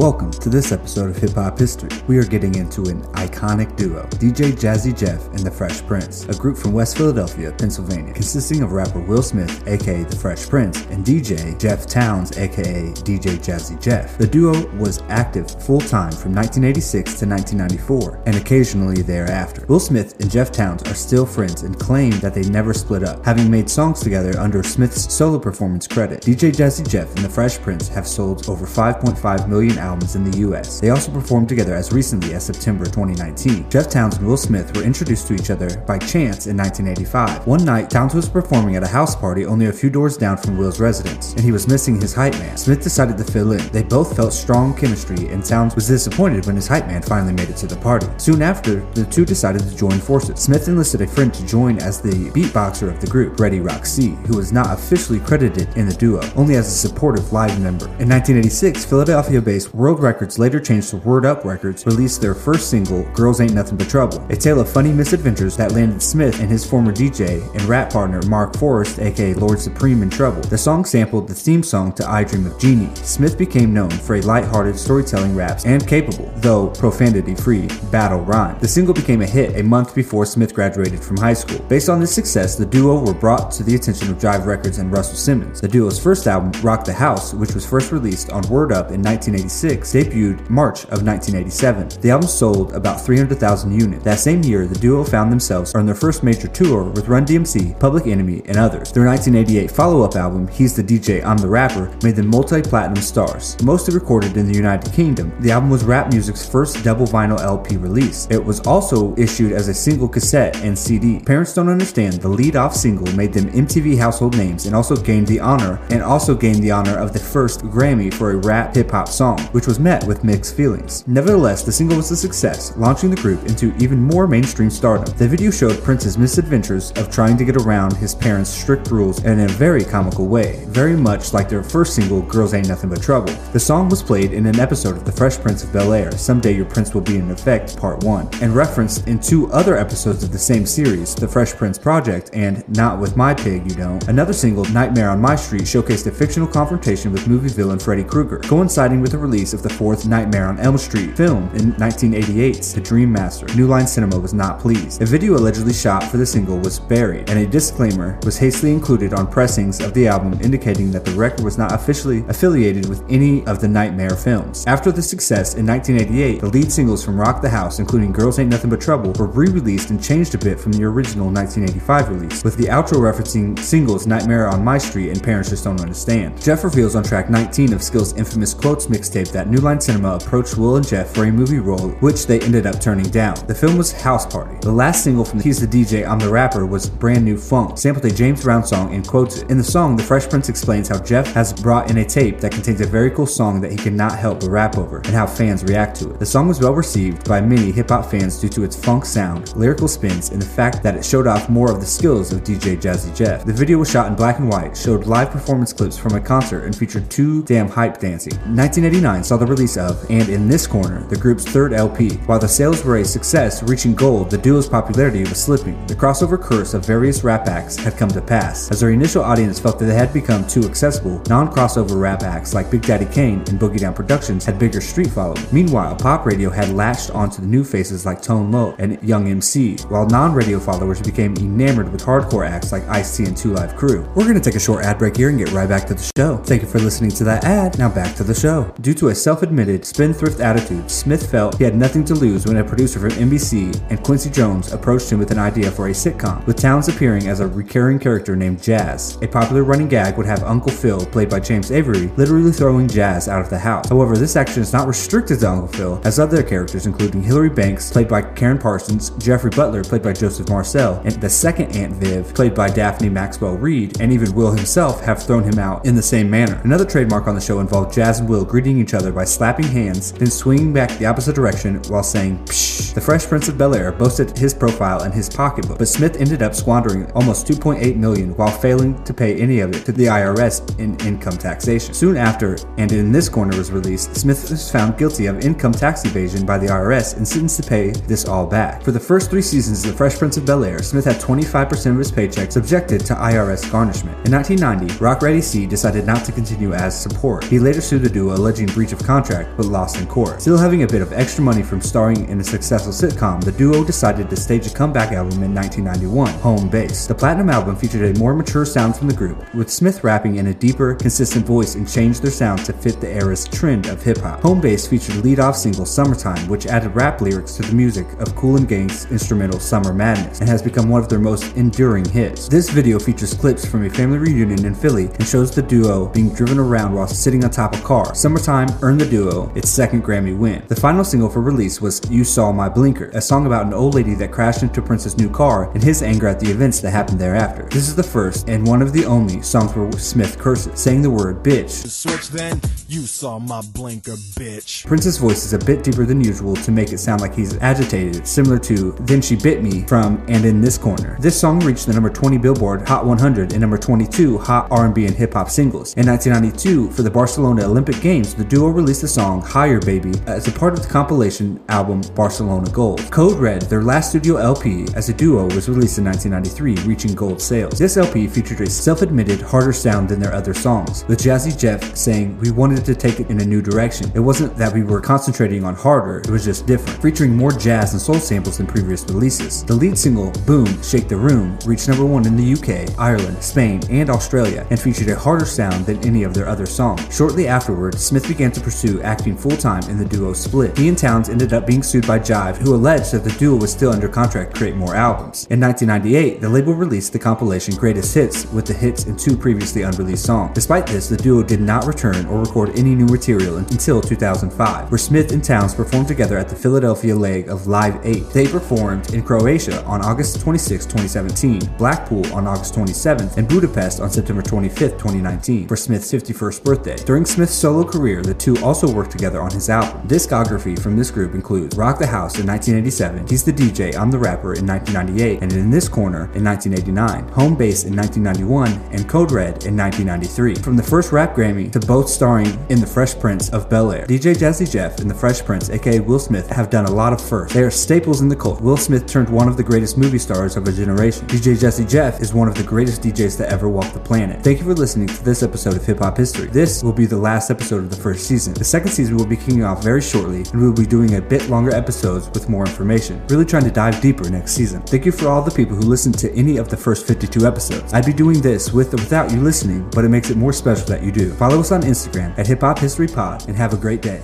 Welcome to this episode of Hip Hop History. We are getting into an iconic duo, DJ Jazzy Jeff and the Fresh Prince, a group from West Philadelphia, Pennsylvania, consisting of rapper Will Smith, aka the Fresh Prince, and DJ Jeff Townes, aka DJ Jazzy Jeff. The duo was active full time from 1986 to 1994, and occasionally thereafter. Will Smith and Jeff Townes are still friends and claim that they never split up, having made songs together under Smith's solo performance credit. DJ Jazzy Jeff and the Fresh Prince have sold over 5.5 million albums albums in the US. They also performed together as recently as September 2019. Jeff Townes and Will Smith were introduced to each other by chance in 1985. One night, Townes was performing at a house party only a few doors down from Will's residence, and he was missing his hype man. Smith decided to fill in. They both felt strong chemistry, and Townes was disappointed when his hype man finally made it to the party. Soon after, the two decided to join forces. Smith enlisted a friend to join as the beatboxer of the group, Rock C, who was not officially credited in the duo, only as a supportive live member. In 1986, Philadelphia-based Word Records, later changed to Word Up Records, released their first single, Girls Ain't Nothing But Trouble, a tale of funny misadventures that landed Smith and his former DJ and rap partner Mark Forrest, aka Lord Supreme, in trouble. The song sampled the theme song to I Dream of Jeannie. Smith became known for a light-hearted storytelling raps and capable, though profanity-free, battle rhyme. The single became a hit a month before Smith graduated from high school. Based on this success, the duo were brought to the attention of Jive Records and Russell Simmons. The duo's first album, Rock the House, which was first released on Word Up in 1986, debuted March of 1987. The album sold about 300,000 units. That same year, the duo found themselves on their first major tour with Run DMC, Public Enemy, and others. Their 1988 follow-up album, He's the DJ, I'm the Rapper, made them multi-platinum stars. Mostly recorded in the United Kingdom, the album was rap music's first double vinyl LP release. It was also issued as a single cassette and CD. Parents Don't Understand, the lead-off single, made them MTV household names and also gained the honor and also gained the honor of the first Grammy for a rap hip-hop song, which was met with mixed feelings. Nevertheless, the single was a success, launching the group into even more mainstream stardom. The video showed Prince's misadventures of trying to get around his parents' strict rules in a very comical way, very much like their first single, Girls Ain't Nothing But Trouble. The song was played in an episode of The Fresh Prince of Bel Air, Someday Your Prince Will Be in Effect, Part 1, and referenced in two other episodes of the same series, The Fresh Prince Project and Not With My Pig, You Don't. Another single, Nightmare on My Street, showcased a fictional confrontation with movie villain Freddy Krueger, coinciding with the release of the fourth Nightmare on Elm Street film in 1988's The Dream Master. New Line Cinema was not pleased. A video allegedly shot for the single was buried, and a disclaimer was hastily included on pressings of the album indicating that the record was not officially affiliated with any of the Nightmare films. After the success in 1988, the lead singles from Rock the House, including Girls Ain't Nothing But Trouble, were re-released and changed a bit from the original 1985 release, with the outro referencing singles Nightmare on My Street and Parents Just Don't Understand. Jeff reveals on track 19 of Skill's infamous Quotes mixtape that New Line Cinema approached Will and Jeff for a movie role, which they ended up turning down. The film was House Party. The last single from He's the DJ, I'm the Rapper was Brand New Funk, sampled a James Brown song and quotes it. In the song, The Fresh Prince explains how Jeff has brought in a tape that contains a very cool song that he cannot help but rap over, and how fans react to it. The song was well received by many hip hop fans due to its funk sound, lyrical spins, and the fact that it showed off more of the skills of DJ Jazzy Jeff. The video was shot in black and white, showed live performance clips from a concert, and featured two damn hype dancing. 1989 saw the release of, and in this corner, the group's third LP. While the sales were a success, reaching gold, the duo's popularity was slipping. The crossover curse of various rap acts had come to pass. As their initial audience felt that they had become too accessible, non-crossover rap acts like Big Daddy Kane and Boogie Down Productions had bigger street following. Meanwhile, pop radio had latched onto the new faces like Tone Loc and Young MC, while non-radio followers became enamored with hardcore acts like Ice-T and Two Live Crew. We're gonna take a short ad break here and get right back to the show. Thank you for listening to that ad. Now back to the show. Due to a self-admitted spendthrift attitude, Smith felt he had nothing to lose when a producer from NBC and Quincy Jones approached him with an idea for a sitcom, with Townes appearing as a recurring character named Jazz. A popular running gag would have Uncle Phil, played by James Avery, literally throwing Jazz out of the house. However, this action is not restricted to Uncle Phil, as other characters, including Hilary Banks, played by Karen Parsons, Jeffrey Butler, played by Joseph Marcell, and the second Aunt Viv, played by Daphne Maxwell Reid, and even Will himself have thrown him out in the same manner. Another trademark on the show involved Jazz and Will greeting each other by slapping hands, then swinging back the opposite direction while saying psh. The Fresh Prince of Bel Air boasted his profile and his pocketbook, but Smith ended up squandering almost 2.8 million while failing to pay any of it to the IRS in income taxation. Soon after, and in this corner was released, Smith was found guilty of income tax evasion by the IRS and sentenced to pay this all back. For the first three seasons of The Fresh Prince of Bel Air, Smith had 25% of his paycheck subjected to IRS garnishment. In 1990, Rock Ready C decided not to continue as support. He later sued the duo alleging breach of contract but lost in court. Still having a bit of extra money from starring in a successful sitcom, the duo decided to stage a comeback album in 1991, Home Base. The platinum album featured a more mature sound from the group, with Smith rapping in a deeper, consistent voice and changed their sound to fit the era's trend of hip hop. Home Base featured the lead off single Summertime, which added rap lyrics to the music of Kool and Gang's instrumental Summer Madness and has become one of their most enduring hits. This video features clips from a family reunion in Philly and shows the duo being driven around while sitting on top of cars. Summertime earned the duo its second Grammy win. The final single for release was You Saw My Blinker, a song about an old lady that crashed into Prince's new car and his anger at the events that happened thereafter. This is the first and one of the only songs where Smith curses, saying the word bitch. Switch then, you saw my blinker, bitch. Prince's voice is a bit deeper than usual to make it sound like he's agitated, similar to Then She Bit Me from And in This Corner. This song reached the number 20 Billboard Hot 100 and number 22 Hot R&B and Hip Hop singles. In 1992, for the Barcelona Olympic Games, the duo released the song Higher Baby as a part of the compilation album Barcelona Gold. Code Red, their last studio LP as a duo, was released in 1993, reaching gold sales. This LP featured a self-admitted harder sound than their other songs, with Jazzy Jeff saying, We wanted to take it in a new direction. It wasn't that we were concentrating on harder, it was just different, featuring more jazz and soul samples than previous releases. The lead single, Boom, Shake the Room, reached number one in the UK, Ireland, Spain, and Australia, and featured a harder sound than any of their other songs. Shortly afterward, Smith began to pursue acting full-time in the duo split. He and Townes ended up being sued by Jive, who alleged that the duo was still under contract to create more albums. In 1998, the label released the compilation Greatest Hits with the hits and two previously unreleased songs. Despite this, the duo did not return or record any new material until 2005, where Smith and Townes performed together at the Philadelphia leg of Live 8. They performed in Croatia on August 26, 2017, Blackpool on August 27th, and Budapest on September 25th, 2019, for Smith's 51st birthday. During Smith's solo career, the two also worked together on his album. Discography from this group includes Rock the House in 1987, He's the DJ, I'm the Rapper in 1998, and In This Corner in 1989, Home Base in 1991, and Code Red in 1993. From the first rap Grammy to both starring in The Fresh Prince of Bel Air, DJ Jazzy Jeff and The Fresh Prince, aka Will Smith, have done a lot of firsts. They are staples in the cult. Will Smith turned one of the greatest movie stars of a generation. DJ Jazzy Jeff is one of the greatest DJs to ever walk the planet. Thank you for listening to this episode of Hip Hop History. This will be the last episode of the first season. The second season will be kicking off very shortly, and we will be doing a bit longer episodes with more information. Really trying to dive deeper next season. Thank you for all the people who listened to any of the first 52 episodes. I'd be doing this with or without you listening, but it makes it more special that you do. Follow us on Instagram at Hip Hop History Pod and have a great day.